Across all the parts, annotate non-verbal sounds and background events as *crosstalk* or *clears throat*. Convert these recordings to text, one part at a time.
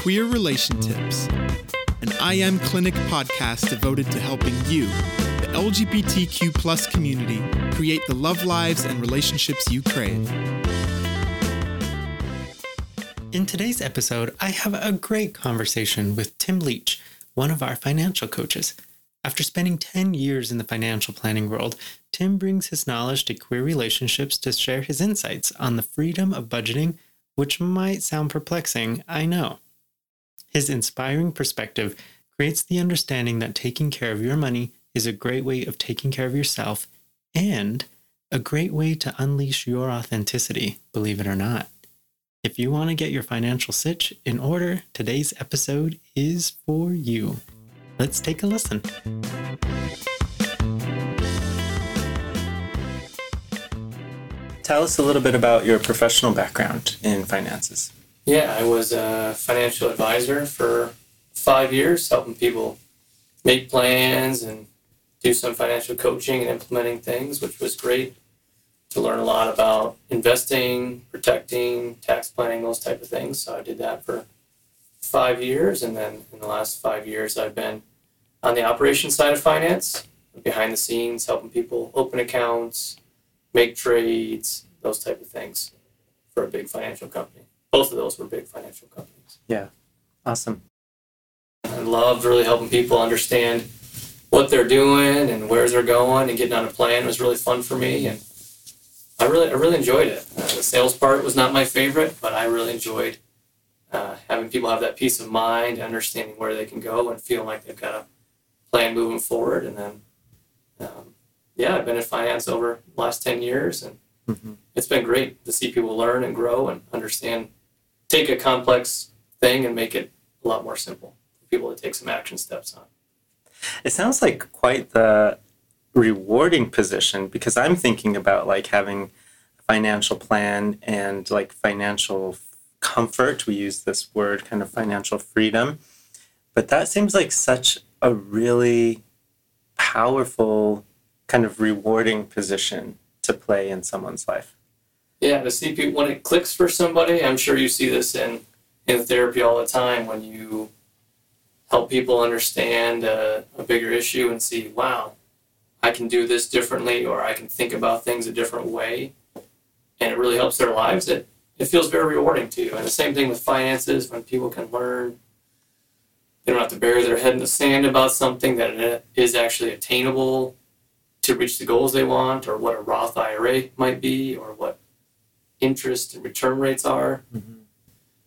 Queer Relation Tips, an I Am Clinic podcast devoted to helping you, the LGBTQ plus community, create the love lives and relationships you crave. In today's episode, I have a great conversation with Tim Leach, one of our financial coaches. After spending 10 years in the financial planning world, Tim brings his knowledge to queer relationships to share his insights on the freedom of budgeting, which might sound perplexing, I know. His inspiring perspective creates the understanding that taking care of your money is a great way of taking care of yourself and a great way to unleash your authenticity, believe it or not. If you want to get your financial sitch in order, today's episode is for you. Let's take a listen. Tell us a little bit about your professional background in finances. Yeah, I was a financial advisor for five years, helping people make plans and do some financial coaching and implementing things, which was great to learn a lot about investing, protecting, tax planning, those type of things. So I did that for five years, and then in the last five years, I've been on the operations side of finance, behind the scenes, helping people open accounts, make trades, those type of things for a big financial company. Both of those were big financial companies. Yeah, awesome. I loved really helping people understand what they're doing and where they're going and getting on a plan was really fun for me and I really I really enjoyed it. Uh, the sales part was not my favorite, but I really enjoyed uh, having people have that peace of mind, understanding where they can go, and feeling like they've got a plan moving forward. And then, um, yeah, I've been in finance over the last ten years, and mm-hmm. it's been great to see people learn and grow and understand, take a complex thing and make it a lot more simple for people to take some action steps on. It sounds like quite the rewarding position because I'm thinking about like having a financial plan and like financial comfort. We use this word kind of financial freedom. But that seems like such a really powerful kind of rewarding position to play in someone's life. Yeah, see people when it clicks for somebody, I'm sure you see this in in therapy all the time when you help people understand a, a bigger issue and see, wow, I can do this differently or I can think about things a different way. And it really helps their lives, it, it feels very rewarding to you. And the same thing with finances, when people can learn, they don't have to bury their head in the sand about something that it is actually attainable to reach the goals they want or what a Roth IRA might be or what interest and return rates are. Mm-hmm.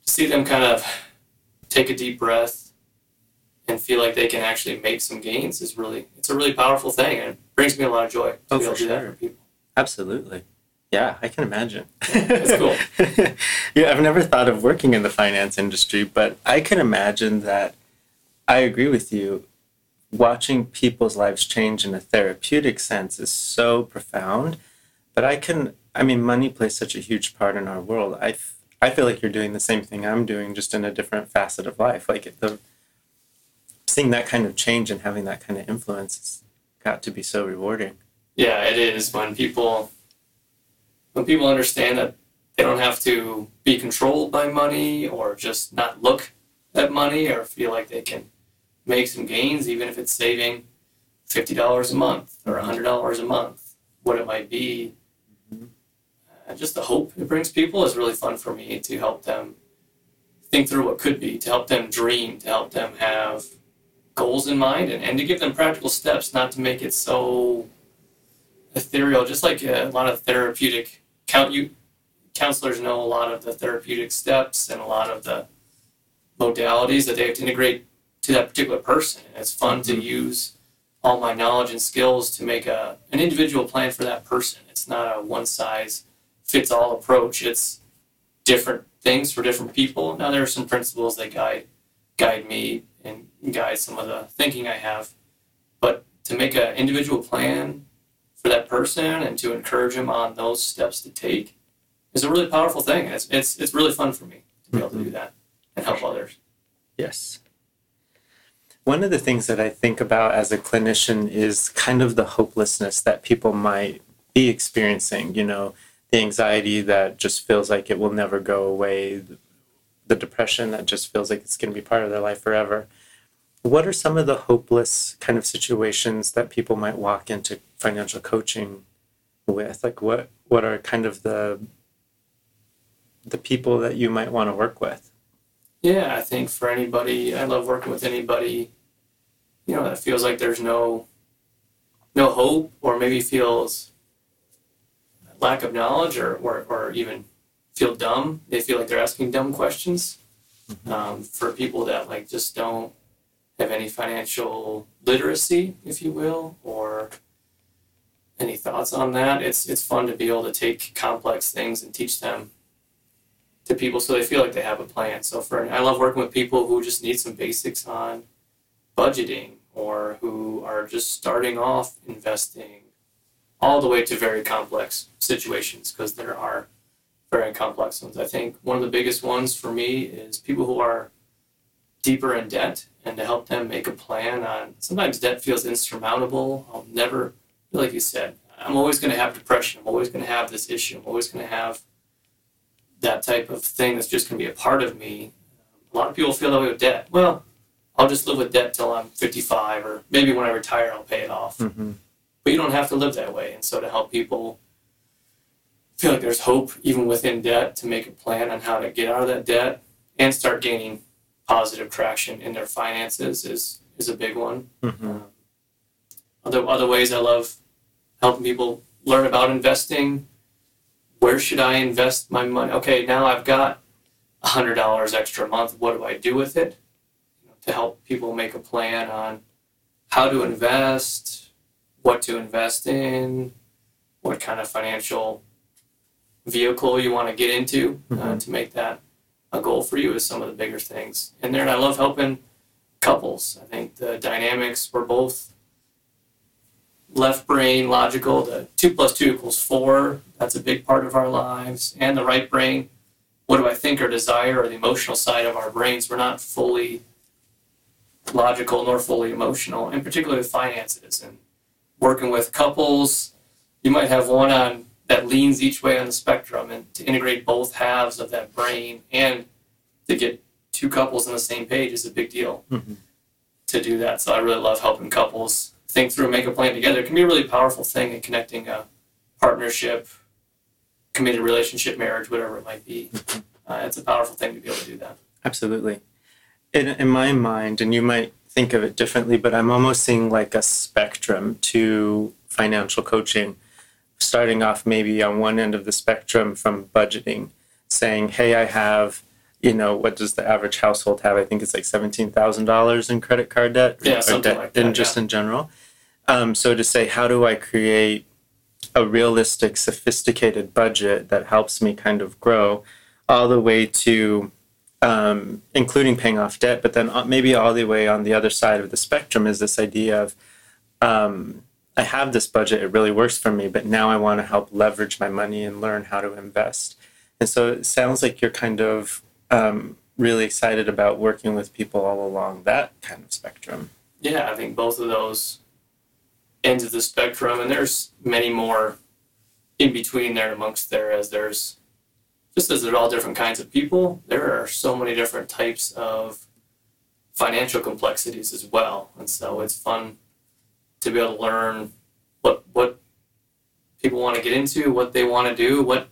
See them kind of take a deep breath and feel like they can actually make some gains is really it's a really powerful thing and it brings me a lot of joy to oh, be able to do that for people. Absolutely. Yeah, I can imagine. That's cool. *laughs* yeah, I've never thought of working in the finance industry, but I can imagine that I agree with you. Watching people's lives change in a therapeutic sense is so profound. But I can, I mean, money plays such a huge part in our world. I, I feel like you're doing the same thing I'm doing, just in a different facet of life. Like the seeing that kind of change and having that kind of influence has got to be so rewarding. Yeah, it is when people when people understand that they don't have to be controlled by money or just not look at money or feel like they can make some gains even if it's saving $50 a month or $100 a month what it might be just the hope it brings people is really fun for me to help them think through what could be to help them dream to help them have goals in mind and, and to give them practical steps, not to make it so ethereal. Just like a lot of therapeutic count you counselors know a lot of the therapeutic steps and a lot of the modalities that they have to integrate to that particular person. And it's fun mm-hmm. to use all my knowledge and skills to make a an individual plan for that person. It's not a one size fits all approach. It's different things for different people. Now there are some principles that guide guide me and guide some of the thinking I have. But to make an individual plan for that person and to encourage them on those steps to take is a really powerful thing. It's it's it's really fun for me to be able to do mm-hmm. that and help others. Yes. One of the things that I think about as a clinician is kind of the hopelessness that people might be experiencing, you know, the anxiety that just feels like it will never go away, the depression that just feels like it's going to be part of their life forever. What are some of the hopeless kind of situations that people might walk into financial coaching with? Like what what are kind of the the people that you might want to work with? Yeah, I think for anybody, I love working with anybody, you know, that feels like there's no no hope or maybe feels lack of knowledge or, or, or even feel dumb. They feel like they're asking dumb questions. Um, for people that like just don't have any financial literacy, if you will, or any thoughts on that, it's it's fun to be able to take complex things and teach them to people so they feel like they have a plan. So for I love working with people who just need some basics on budgeting or who are just starting off investing all the way to very complex situations because there are very complex ones. I think one of the biggest ones for me is people who are deeper in debt and to help them make a plan on sometimes debt feels insurmountable. I'll never like you said, I'm always going to have depression. I'm always going to have this issue. I'm always going to have that type of thing that's just going to be a part of me. A lot of people feel that way with debt. Well, I'll just live with debt till I'm 55, or maybe when I retire, I'll pay it off. Mm-hmm. But you don't have to live that way. And so to help people feel like there's hope even within debt to make a plan on how to get out of that debt and start gaining positive traction in their finances is is a big one. Mm-hmm. Um, other other ways I love helping people learn about investing. Where should I invest my money? Okay, now I've got hundred dollars extra a month. What do I do with it? You know, to help people make a plan on how to invest, what to invest in, what kind of financial vehicle you want to get into uh, Mhm. to make that a goal for you is some of the bigger things in there. And I love helping couples. I think the dynamics were both left brain logical. The two plus two equals four. That's a big part of our lives. And the right brain. What do I think or desire or the emotional side of our brains? We're not fully logical nor fully emotional, and particularly with finances and working with couples. You might have one on that leans each way on the spectrum, and to integrate both halves of that brain and to get two couples on the same page is a big deal Mhm. to do that. So I really love helping couples think through and make a plan together. It can be a really powerful thing in connecting a partnership, committed relationship, marriage, whatever it might be. Uh, it's a powerful thing to be able to do that. Absolutely. In, in my mind, and you might think of it differently, but I'm almost seeing like a spectrum to financial coaching, starting off maybe on one end of the spectrum from budgeting, saying, hey, I have, you know, what does the average household have? I think it's like $17,000 in credit card debt. Yeah, something debt like that, just in general. Um, so to say, how do I create a realistic, sophisticated budget that helps me kind of grow all the way to um, including paying off debt, but then uh, maybe all the way on the other side of the spectrum is this idea of um, I have this budget, it really works for me, but now I want to help leverage my money and learn how to invest. And so it sounds like you're kind of um, really excited about working with people all along that kind of spectrum. Yeah, I think both of those ends of the spectrum, and there's many more in between there and amongst there, as there's just as there's all different kinds of people, there are so many different types of financial complexities as well. And so it's fun to be able to learn what what people want to get into, what they want to do, what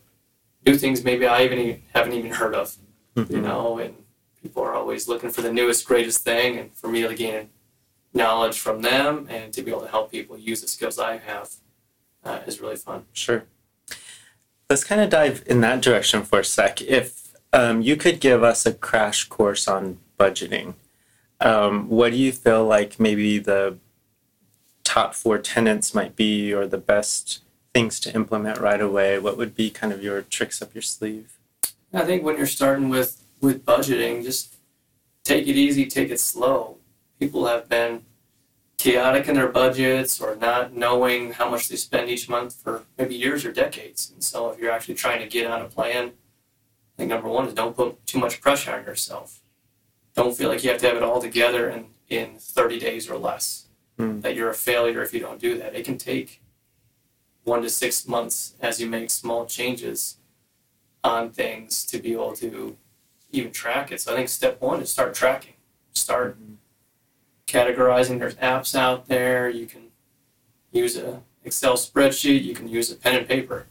new things maybe I even haven't even heard of, you know, and people are always looking for the newest, greatest thing, and for me to gain knowledge from them and to be able to help people use the skills I have uh, is really fun. Sure. Let's kind of dive in that direction for a sec. If um, you could give us a crash course on budgeting, um, what do you feel like maybe the top four tenants might be or the best things to implement right away? What would be kind of your tricks up your sleeve? I think when you're starting with with budgeting, just take it easy, take it slow. People have been chaotic in their budgets or not knowing how much they spend each month for maybe years or decades. And so if you're actually trying to get on a plan, I think number one is don't put too much pressure on yourself. Don't feel like you have to have it all together in, in 30 days or less. Hmm. That you're a failure if you don't do that. It can take one to six months as you make small changes on things to be able to even track it. So I think step one is start tracking. Start categorizing. There's apps out there. You can use a Excel spreadsheet. You can use a pen and paper.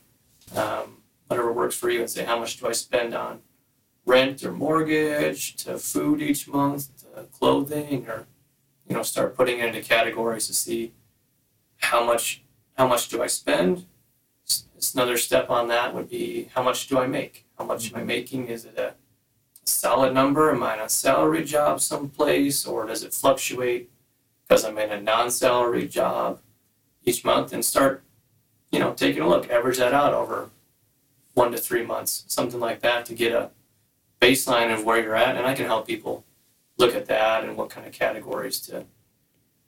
Um, whatever works for you, and say how much do I spend on rent or mortgage to food each month to clothing or you know start putting it into categories to see how much how much do I spend. S- Another step on that would be how much do I make? How much am I making? Is it a solid number? Am I in a salary job someplace, or does it fluctuate because I'm in a non-salary job each month? And start, you know, taking a look, average that out over one to three months, something like that, to get a baseline of where you're at. And I can help people look at that and what kind of categories to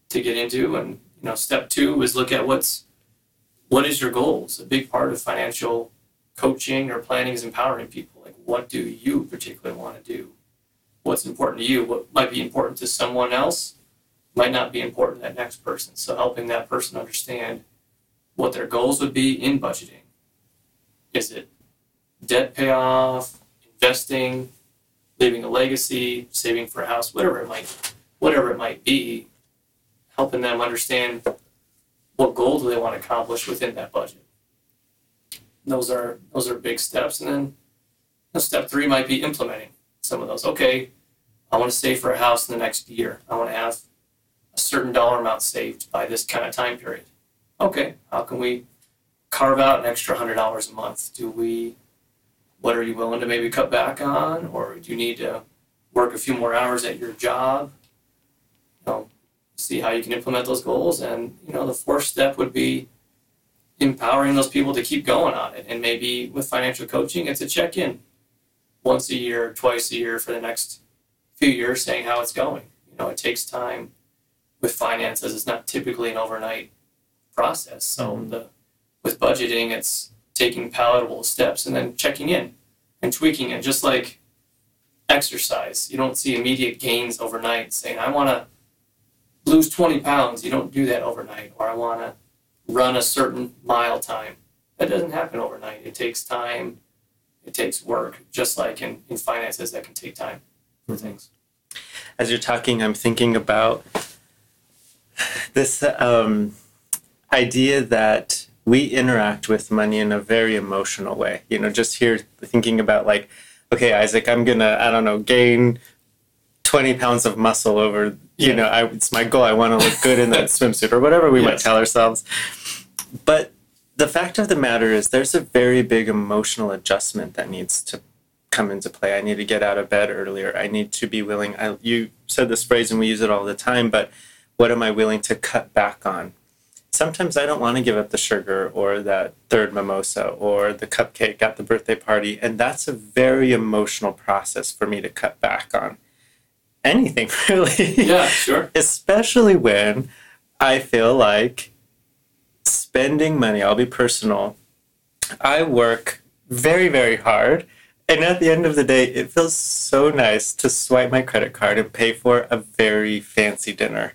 to get into. And you know, step two is look at what's what is your goals. A big part of financial coaching or planning is empowering people. What do you particularly want to do? What's important to you? What might be important to someone else might not be important to that next person. So, helping that person understand what their goals would be in budgeting. Is it debt payoff, investing, leaving a legacy, saving for a house, whatever it might, whatever it might be, helping them understand what goal do they want to accomplish within that budget. Those are those are big steps, and then step three might be implementing some of those. Okay, I want to save for a house in the next year. I want to have a certain dollar amount saved by this kind of time period. Okay, how can we carve out an extra hundred dollars a month? Do we? What are you willing to maybe cut back on, or do you need to work a few more hours at your job? You know, see how you can implement those goals. And you know, the fourth step would be empowering those people to keep going on it. And maybe with financial coaching, it's a check-in once a year, twice a year for the next few years, saying how it's going. You know, it takes time with finances. It's not typically an overnight process. So Mhm. the with budgeting, it's taking palatable steps and then checking in and tweaking it, just like exercise. You don't see immediate gains overnight. Saying I want to lose 20 pounds. You don't do that overnight. Or I want to run a certain mile time. That doesn't happen overnight. It takes time. It takes work. Just like in, in finances, that can take time for things. As you're talking, I'm thinking about this um, idea that we interact with money in a very emotional way. You know, just here thinking about like, okay, Isaac, I'm gonna, I don't know, gain 20 pounds of muscle over, you Yeah. know, I, it's my goal. I want to look good in that *laughs* swimsuit or whatever we might tell ourselves. But the fact of the matter is, there's a very big emotional adjustment that needs to come into play. I need to get out of bed earlier. I need to be willing. I, you said this phrase and we use it all the time, but what am I willing to cut back on? Sometimes I don't want to give up the sugar or that third mimosa or the cupcake at the birthday party. And that's a very emotional process for me to cut back on anything, *laughs* really. Yeah, sure. Especially when I feel like spending money, I'll be personal. I work very, very hard. And at the end of the day, it feels so nice to swipe my credit card and pay for a very fancy dinner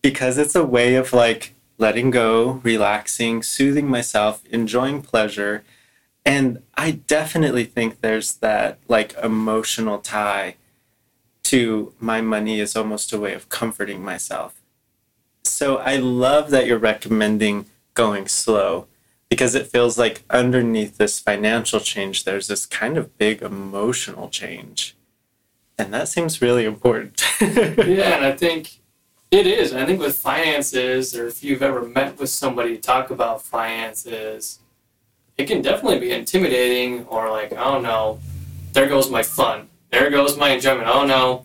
because it's a way of like letting go, relaxing, soothing myself, enjoying pleasure. And I definitely think there's that like emotional tie to my money is almost a way of comforting myself. So I love that you're recommending going slow because it feels like underneath this financial change, there's this kind of big emotional change. And that seems really important. *laughs* yeah, and I think it is. I think with finances, or if you've ever met with somebody to talk about finances, it can definitely be intimidating or like, oh no, there goes my fun. There goes my enjoyment. Oh no,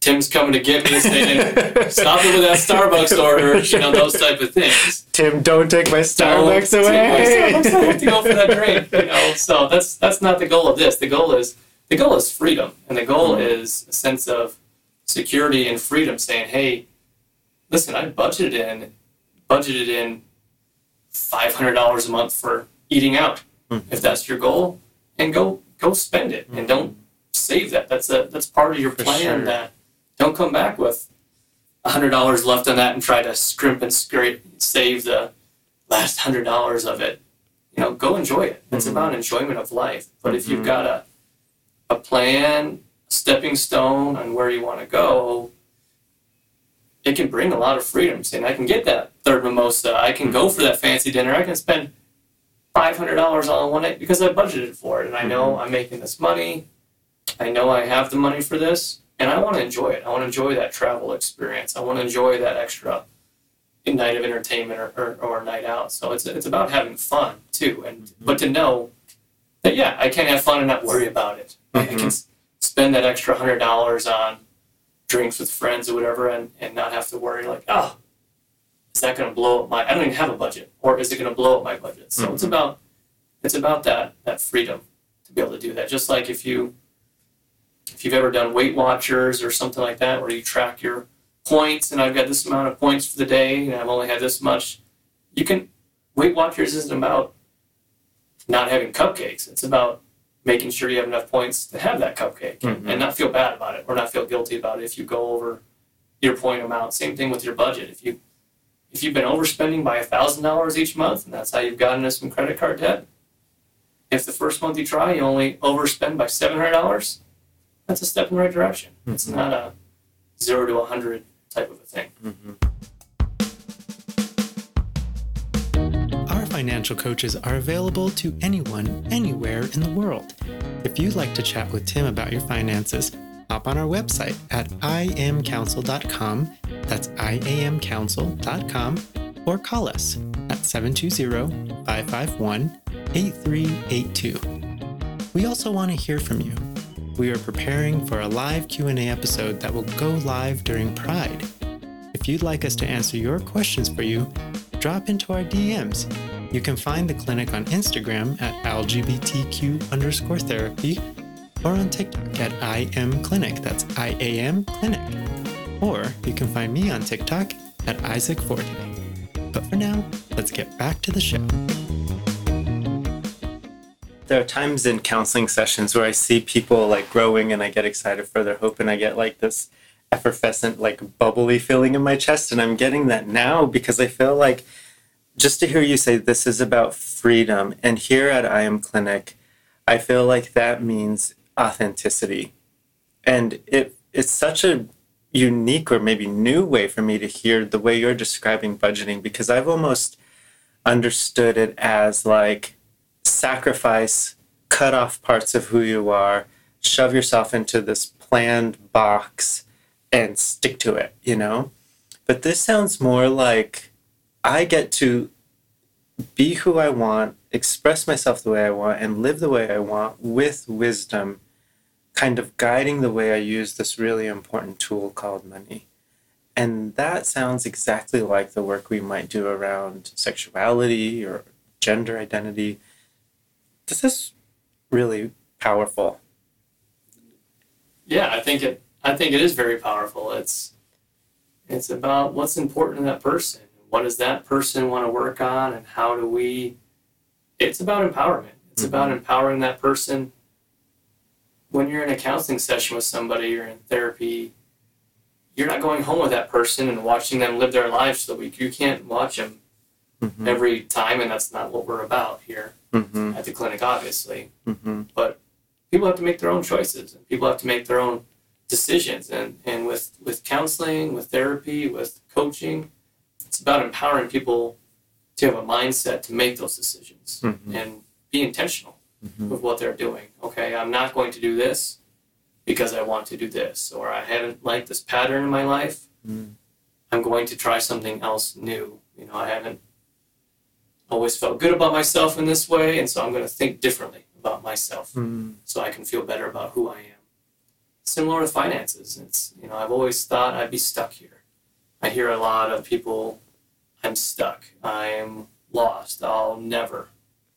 Tim's coming to get me saying, stop it with that Starbucks order, you know, those type of things. Tim, don't take my Starbucks Don't take my away. Starbucks. I have to go for that drink, you know. So that's that's not the goal of this. The goal is the goal is freedom, and the goal mm-hmm. is a sense of security and freedom. Saying, hey, listen, I budgeted in budgeted in five hundred dollars a month for eating out. Mm-hmm. If that's your goal, and go go spend it, and mm-hmm. don't save that. That's a that's part of your For plan. sure. That don't come back with hundred dollars left on that and try to scrimp and scrape save the last hundred dollars of it. You know, go enjoy it. It's Mhm. about enjoyment of life. But if you've mm-hmm. got a a plan, stepping stone on where you want to go, it can bring a lot of freedom. And I can get that third mimosa, I can go for mm-hmm. that fancy dinner, I can spend five hundred dollars all in one night because I budgeted for it, and I know mm-hmm. I'm making this money. I know I have the money for this, and I want to enjoy it. I want to enjoy that travel experience. I want to enjoy that extra night of entertainment or, or, or night out. So it's it's about having fun too, and mm-hmm. but to know that yeah, I can have fun and not worry about it. I can s- spend that extra hundred dollars on drinks with friends or whatever, and, and not have to worry like oh, is that going to blow up my? I don't even have a budget, or is it going to blow up my budget? So it's mm-hmm. about it's about that that freedom to be able to do that. Just like if you if you've ever done Weight Watchers or something like that, where you track your points and I've got this amount of points for the day and I've only had this much. You can Weight Watchers isn't about not having cupcakes. It's about making sure you have enough points to have that cupcake Mhm. and not feel bad about it or not feel guilty about it if you go over your point amount. Same thing with your budget. If you if you've been overspending by thousand dollars each month and that's how you've gotten into some credit card debt, if the first month you try you only overspend by seven hundred dollars, that's a step in the right direction. It's Mhm. not a zero to a hundred type of a thing. Our financial coaches are available to anyone, anywhere in the world. If you'd like to chat with Tim about your finances, hop on our website at iamcouncil.com. That's iamcouncil.com. Or call us at 720-551-8382. We also want to hear from you. We are preparing for a live Q&A episode that will go live during Pride. If you'd like us to answer your questions for you, drop into our DMs. You can find the clinic on Instagram at LGBTQ underscore therapy or on TikTok at I am Clinic. That's I A M Clinic. Or you can find me on TikTok at Isaac Forte. But for now, let's get back to the show. There are times in counseling sessions where I see people like growing and I get excited for their hope and I get like this effervescent, like bubbly feeling in my chest. And I'm getting that now because I feel like just to hear you say this is about freedom, and here at I Am Clinic, I feel like that means authenticity. And it it's such a unique or maybe new way for me to hear the way you're describing budgeting because I've almost understood it as like sacrifice, cut off parts of who you are, shove yourself into this planned box and stick to it, you know? But this sounds more like I get to be who I want, express myself the way I want, and live the way I want with wisdom, kind of guiding the way I use this really important tool called money. And that sounds exactly like the work we might do around sexuality or gender identity. This is really powerful. Yeah, I think it. I think it is very powerful. It's it's about what's important to that person. What does that person want to work on, and how do we? It's about empowerment. It's about mm-hmm. empowering that person. When you're in a counseling session with somebody or in therapy, you're not going home with that person and watching them live their lives for the week. You can't watch them Mm-hmm. every time, and that's not what we're about here Mm-hmm. at the clinic, obviously Mm-hmm. people have to make their own choices and people have to make their own decisions and, and with, with counseling with therapy with coaching it's about empowering people to have a mindset to make those decisions Mhm. and be intentional Mhm. with what they're doing okay i'm not going to do this because i want to do this or i haven't liked this pattern in my life Mm. i'm going to try something else new you know i haven't always felt good about myself in this way and so i'm going to think differently about myself Mm. so I can feel better about who I am. Similar with finances. It's you know, I've always thought I'd be stuck here. I hear a lot of people, I'm stuck. I'm lost. I'll never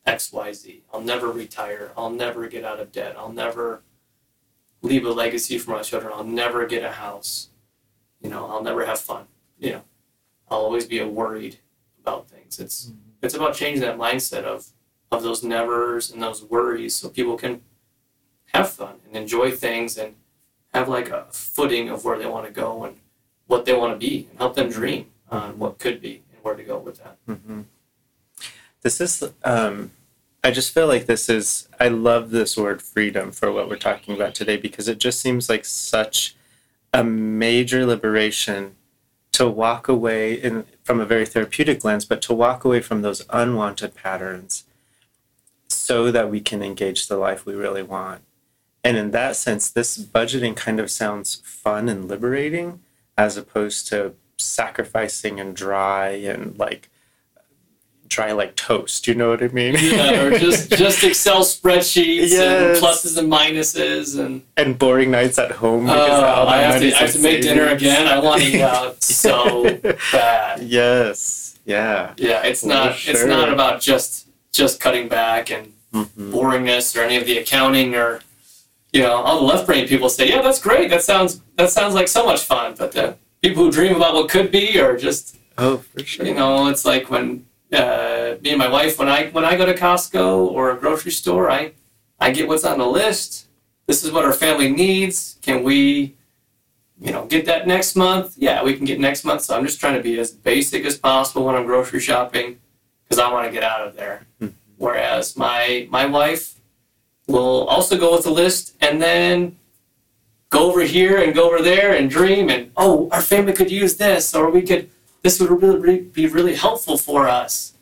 XYZ. I'll never retire. I'll never get out of debt. I'll never leave a legacy for my children. I'll never get a house. You know, I'll never have fun. You know, I'll always be worried about things. It's it's about changing that mindset of of those nevers and those worries so people can have fun and enjoy things and have like a footing of where they want to go and what they want to be and help them dream on what could be and where to go with that. Mm-hmm. This is, um, I just feel like this is, I love this word freedom for what we're talking about today because it just seems like such a major liberation to walk away in, from a very therapeutic lens, but to walk away from those unwanted patterns so that we can engage the life we really want. And in that sense, this budgeting kind of sounds fun and liberating as opposed to sacrificing and dry and like dry like toast. You know what I mean? yeah, or *laughs* just just Excel spreadsheets Yes. and pluses and minuses and and boring nights at home. my I have to I have to make dinner again. I want to eat out *laughs* so bad. Yes. Yeah. Yeah, it's For not it's not about just just cutting back and Mhm. boringness or any of the accounting or you know all the left brain people say yeah that's great that sounds that sounds like so much fun but the people who dream about what could be are just Oh, for sure. you know it's like when uh, me and my wife when I when I go to Costco or a grocery store I I get what's on the list. This is what our family needs. Can we you know get that next month? Yeah we can get next month. So I'm just trying to be as basic as possible when I'm grocery shopping because I want to get out of there. Mhm. whereas my my wife will also go with the list and then go over here and go over there and dream and oh our family could use this or we could this would really, be really helpful for us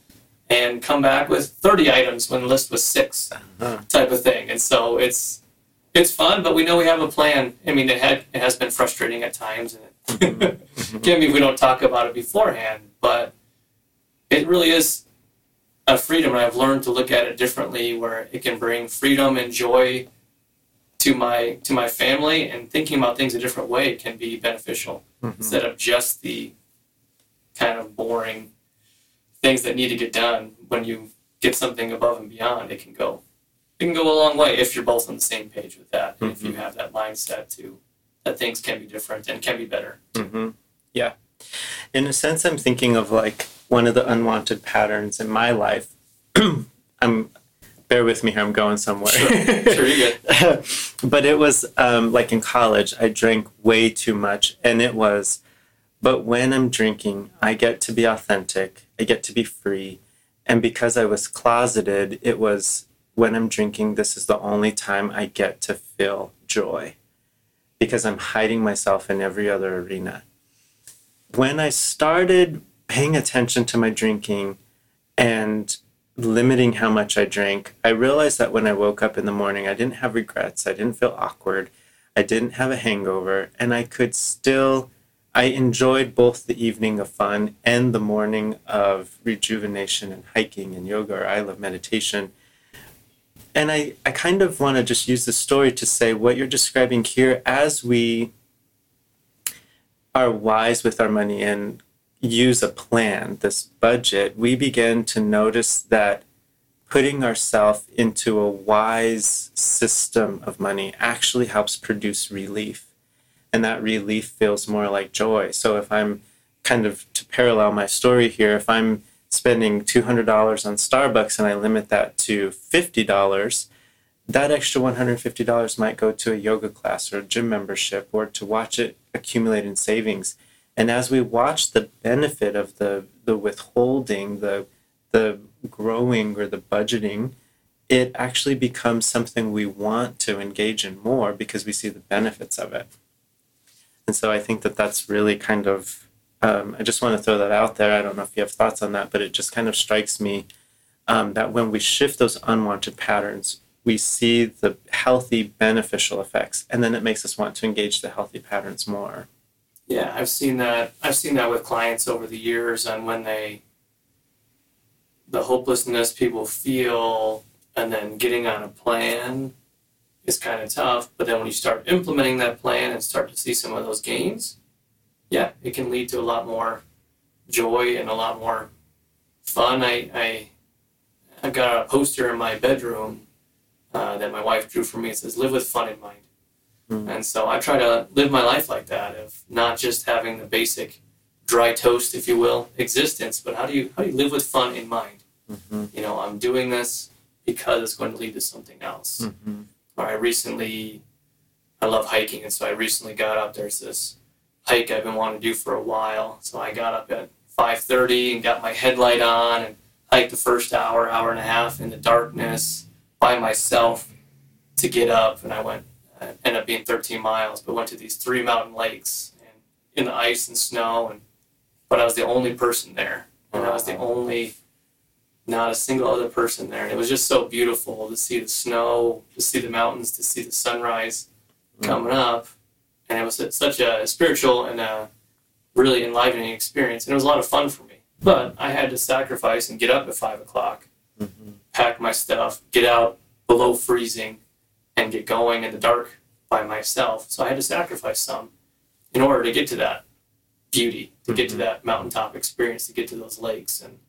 and come back with 30 items when the list was 6 Uh-huh. type of thing. And so it's it's fun but we know we have a plan. I mean it had it has been frustrating at times and it *laughs* can't be we don't talk about it beforehand but it really is a freedom. And i've learned to look at it differently where it can bring freedom and joy to my to my family and thinking about things a different way can be beneficial Mhm. instead of just the kind of boring things that need to get done when you get something above and beyond it can go it can go a long way if you're both on the same page with that and if you Mhm. have that mindset to that things can be different and can be better hmm Yeah. In a sense, I'm thinking of like one of the unwanted patterns in my life. *clears throat* I'm, bear with me here, I'm going somewhere. sure you're good *laughs* but it was um, like in college, I drank way too much. And it was, but when I'm drinking, I get to be authentic, I get to be free. And because I was closeted, it was when I'm drinking, this is the only time I get to feel joy because I'm hiding myself in every other arena. When I started paying attention to my drinking and limiting how much I drank, I realized that when I woke up in the morning, I didn't have regrets. I didn't feel awkward. I didn't have a hangover. And I could still, I enjoyed both the evening of fun and the morning of rejuvenation and hiking and yoga, or I love meditation. And I, I kind of want to just use the story to say what you're describing here as we are wise with our money and use a plan, this budget, we begin to notice that putting ourselves into a wise system of money actually helps produce relief. And that relief feels more like joy. So if I'm kind of to parallel my story here, if I'm spending $200 on Starbucks and I limit that to $50, that extra $150 might go to a yoga class or a gym membership or to watch it accumulate in savings. And as we watch the benefit of the, the withholding, the, the growing or the budgeting, it actually becomes something we want to engage in more because we see the benefits of it. And so I think that that's really kind of, um, I just want to throw that out there. I don't know if you have thoughts on that, but it just kind of strikes me um, that when we shift those unwanted patterns, we see the healthy, beneficial effects, and then it makes us want to engage the healthy patterns more. Yeah, I've seen that. I've seen that with clients over the years, and when they, the hopelessness people feel, and then getting on a plan is kind of tough. But then when you start implementing that plan and start to see some of those gains, yeah, it can lead to a lot more joy and a lot more fun. I I, I've got a poster in my bedroom uh, that my wife drew for me. It says "Live with fun in mind." And so I try to live my life like that of not just having the basic dry toast, if you will, existence, but how do you how do you live with fun in mind? Mm-hmm. You know, I'm doing this because it's going to lead to something else. Mm-hmm. I recently I love hiking and so I recently got up there's this hike I've been wanting to do for a while. So I got up at five thirty and got my headlight on and hiked the first hour, hour and a half in the darkness by myself to get up. And I went, uh, ended up being 13 miles, but went to these three mountain lakes and in the ice and snow. And but I was the only person there, and I was the only, not a single other person there. And it was just so beautiful to see the snow, to see the mountains, to see the sunrise coming up, and it was such a spiritual and a really enlivening experience. And it was a lot of fun for me. But I had to sacrifice and get up at five o'clock, Mm-hmm. pack my stuff, get out below freezing, and get going in the dark by myself. So I had to sacrifice some in order to get to that beauty, to get to Mhm. that mountaintop experience, to get to those lakes and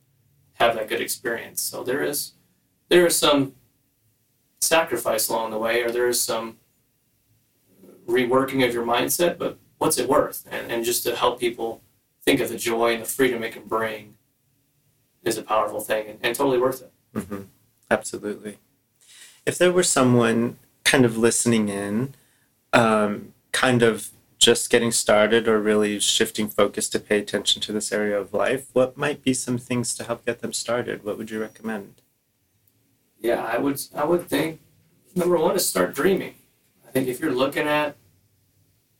have that good experience. So there is there is some sacrifice along the way, or there is some reworking of your mindset, but what's it worth? And, and just to help people think of the joy and the freedom it can bring is a powerful thing and, and totally worth it. hmm Absolutely. If there were someone kind of listening in, um, kind of just getting started or really shifting focus to pay attention to this area of life, what might be some things to help get them started? What would you recommend? Yeah, I would I would think number one is start dreaming. I think if you're looking at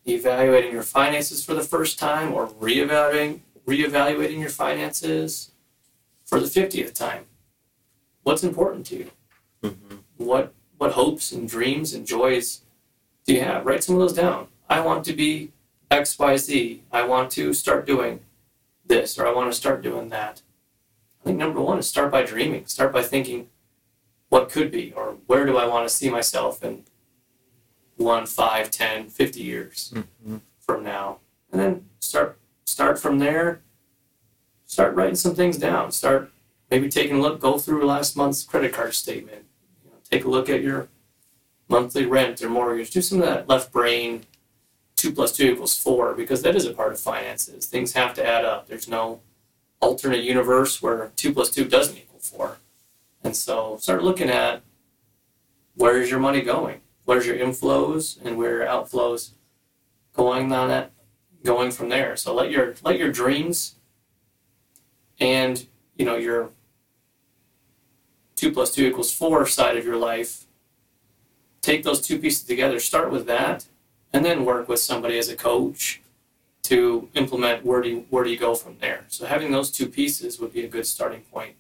evaluating your finances for the first time or reevaluating reevaluating your finances for the fiftieth time, what's important to you? Mm-hmm. What what hopes and dreams and joys do you have? Write some of those down. I want to be X, Y, Z. I want to start doing this or I want to start doing that. I think number one is start by dreaming. Start by thinking what could be or where do I want to see myself in one, five, ten, fifty years Mm-hmm. from now. And then start start from there. Start writing some things down. Start maybe taking a look, go through last month's credit card statement. You know, take a look at your monthly rent or mortgage. Do some of that left brain two plus two equals four because that is a part of finances. Things have to add up. There's no alternate universe where two plus two doesn't equal four. And so start looking at where is your money going? Where's your inflows and where your outflows going on that going from there. So let your let your dreams and you know your two plus two equals four side of your life. Take those two pieces together, start with that, and then work with somebody as a coach to implement where do you, where do you go from there. So having those two pieces would be a good starting point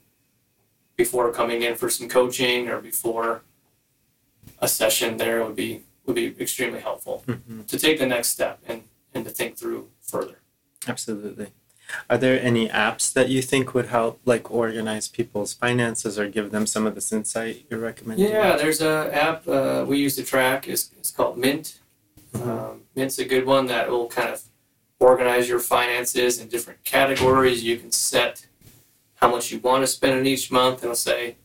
before coming in for some coaching or before a session there would be would be extremely helpful Mm-hmm. to take the next step and, and to think through further. Absolutely. Are there any apps that you think would help, like organize people's finances or give them some of this insight you're recommending? Yeah, there's a app uh, we use to track. is It's called Mint. Um, Mint's a good one that will kind of organize your finances in different categories. You can set how much you want to spend in each month, and it'll say,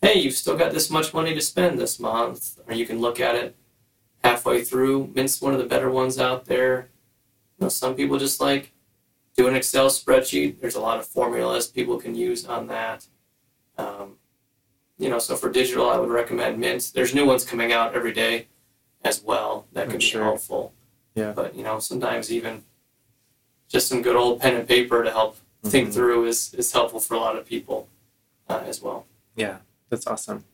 "Hey, you've still got this much money to spend this month," or you can look at it halfway through. Mint's one of the better ones out there. You know, some people just like do an Excel spreadsheet. There's a lot of formulas people can use on that. Um, you know, so for digital, I would recommend Mint. There's new ones coming out every day as well that I'm can be sure. helpful. Yeah. But you know, sometimes even just some good old pen and paper to help think Mhm. through is, is helpful for a lot of people uh, as well. Yeah, that's awesome.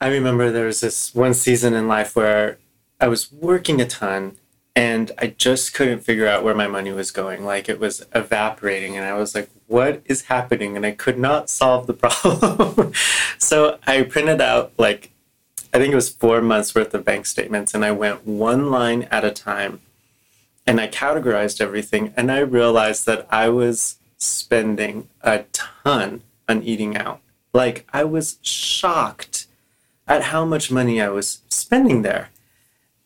I remember there was this one season in life where I was working a ton and I just couldn't figure out where my money was going. Like it was evaporating, and I was like, what is happening? And I could not solve the *laughs* problem. so I printed out, like, I think it was four months worth of bank statements, and I went one line at a time and I categorized everything, and I realized that I was spending a ton on eating out. Like, I was shocked at how much money I was spending there.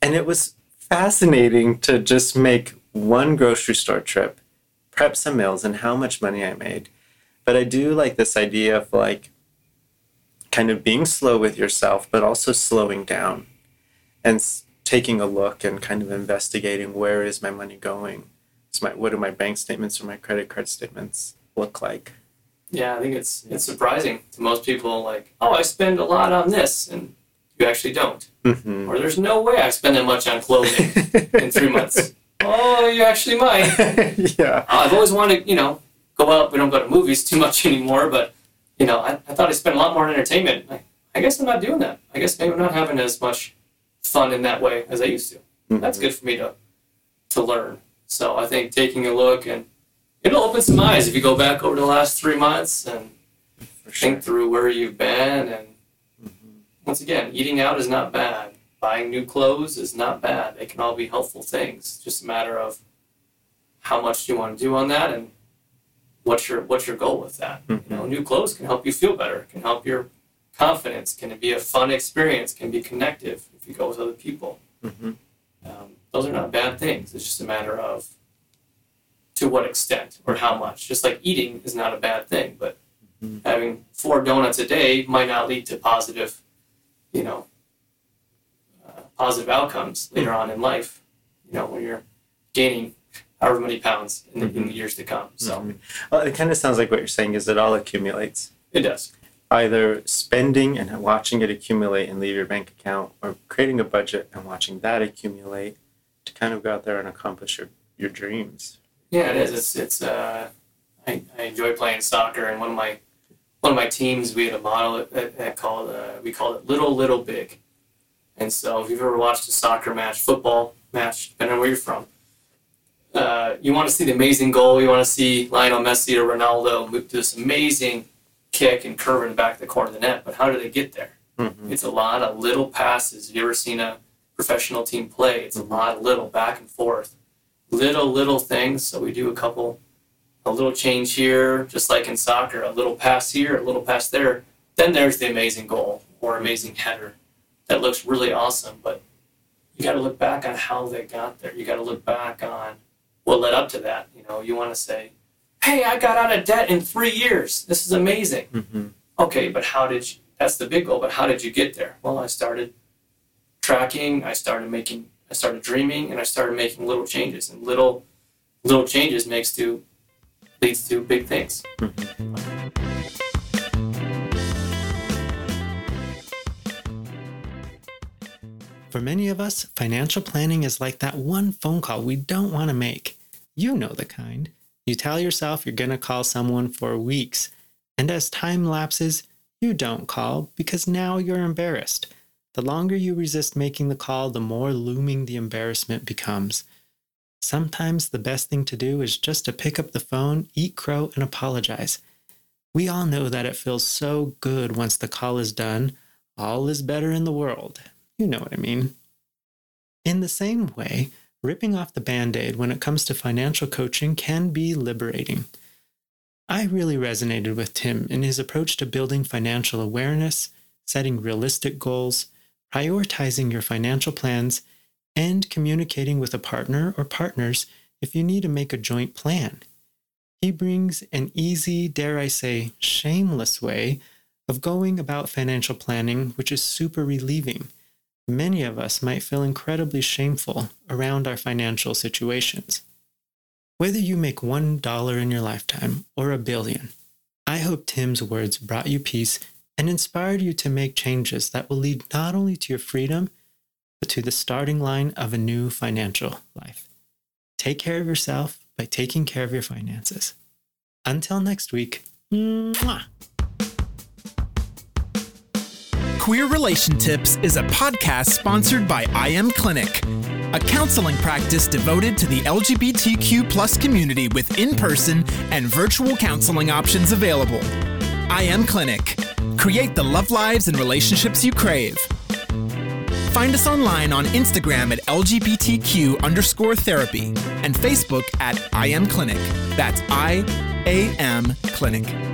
And it was fascinating to just make one grocery store trip, prep some meals, and how much money I made. But I do like this idea of like kind of being slow with yourself, but also slowing down and s- taking a look and kind of investigating where is my money going. Is my, what do my bank statements or my credit card statements look like? Yeah, I think it's it's surprising to most people. Like, oh, I spend a lot on this, and you actually don't. Mm-hmm. Or there's no way I spend that much on clothing in three *laughs* months. Oh, you actually might. *laughs* yeah. I've always wanted, you know, go out. We don't go to movies too much *laughs* anymore, but you know, I, I thought I spent a lot more on entertainment. I, I guess I'm not doing that. I guess maybe I'm not having as much fun in that way as I used to. Mm-hmm. That's good for me to to learn. So I think taking a look and it'll open some eyes if you go back over the last three months and sure. think through where you've been. And mm-hmm. once again, eating out is not bad. Buying new clothes is not bad. They can all be helpful things. It's just a matter of how much you want to do on that and what's your what's your goal with that. Mm-hmm. You know, new clothes can help you feel better, can help your confidence, can be a fun experience, can be connective if you go with other people. Mm-hmm. Um, those are not bad things. It's just a matter of to what extent or how much. Just like eating is not a bad thing, but mm-hmm. having four donuts a day might not lead to positive, you know, uh, positive outcomes later mm-hmm. on in life. You know, when you're gaining however many pounds in the, mm-hmm. in the mm-hmm. years to come. So, mm-hmm. well, it kind of sounds like what you're saying is it all accumulates. It does. Either spending and watching it accumulate and leave your bank account, or creating a budget and watching that accumulate to kind of go out there and accomplish your, your dreams. Yeah, it is. It's it's. Uh, I, I enjoy playing soccer, and one of my one of my teams we had a model that, that called uh, we called it little little big, and so if you've ever watched a soccer match, football match, depending on where you're from, uh, you want to see the amazing goal. You want to see Lionel Messi or Ronaldo move this amazing kick and curve in back of the corner of the net. But how do they get there? Mm-hmm. It's a lot of little passes. Have you ever seen a professional team play? It's mm-hmm. a lot of little back and forth, little little things. So we do a couple, a little change here, just like in soccer, a little pass here, a little pass there. Then there's the amazing goal or amazing header that looks really awesome. But you got to look back on how they got there. You got to look back on what led up to that. You know, you want to say, "Hey, I got out of debt in three years. This is amazing." Mm-hmm. Okay, but how did you? That's the big goal. But how did you get there? Well, I started tracking. I started making. I started dreaming, and I started making little changes. And little, little changes makes to leads to big things. Mm-hmm. For many of us, financial planning is like that one phone call we don't want to make. You know the kind. You tell yourself you're going to call someone for weeks, and as time lapses, you don't call because now you're embarrassed. The longer you resist making the call, the more looming the embarrassment becomes. Sometimes the best thing to do is just to pick up the phone, eat crow, and apologize. We all know that it feels so good once the call is done. All is better in the world. You know what I mean. In the same way, ripping off the band aid when it comes to financial coaching can be liberating. I really resonated with Tim in his approach to building financial awareness, setting realistic goals, prioritizing your financial plans, and communicating with a partner or partners if you need to make a joint plan. He brings an easy, dare I say, shameless way of going about financial planning, which is super relieving many of us might feel incredibly shameful around our financial situations. Whether you make $1 in your lifetime or a billion, I hope Tim's words brought you peace and inspired you to make changes that will lead not only to your freedom, but to the starting line of a new financial life. Take care of yourself by taking care of your finances. Until next week, mwah. Queer Relation Tips is a podcast sponsored by I Am Clinic, a counseling practice devoted to the LGBTQ plus community with in-person and virtual counseling options available. I Am Clinic. Create the love lives and relationships you crave. Find us online on Instagram at LGBTQ underscore therapy and Facebook at I Am Clinic. That's I A M Clinic.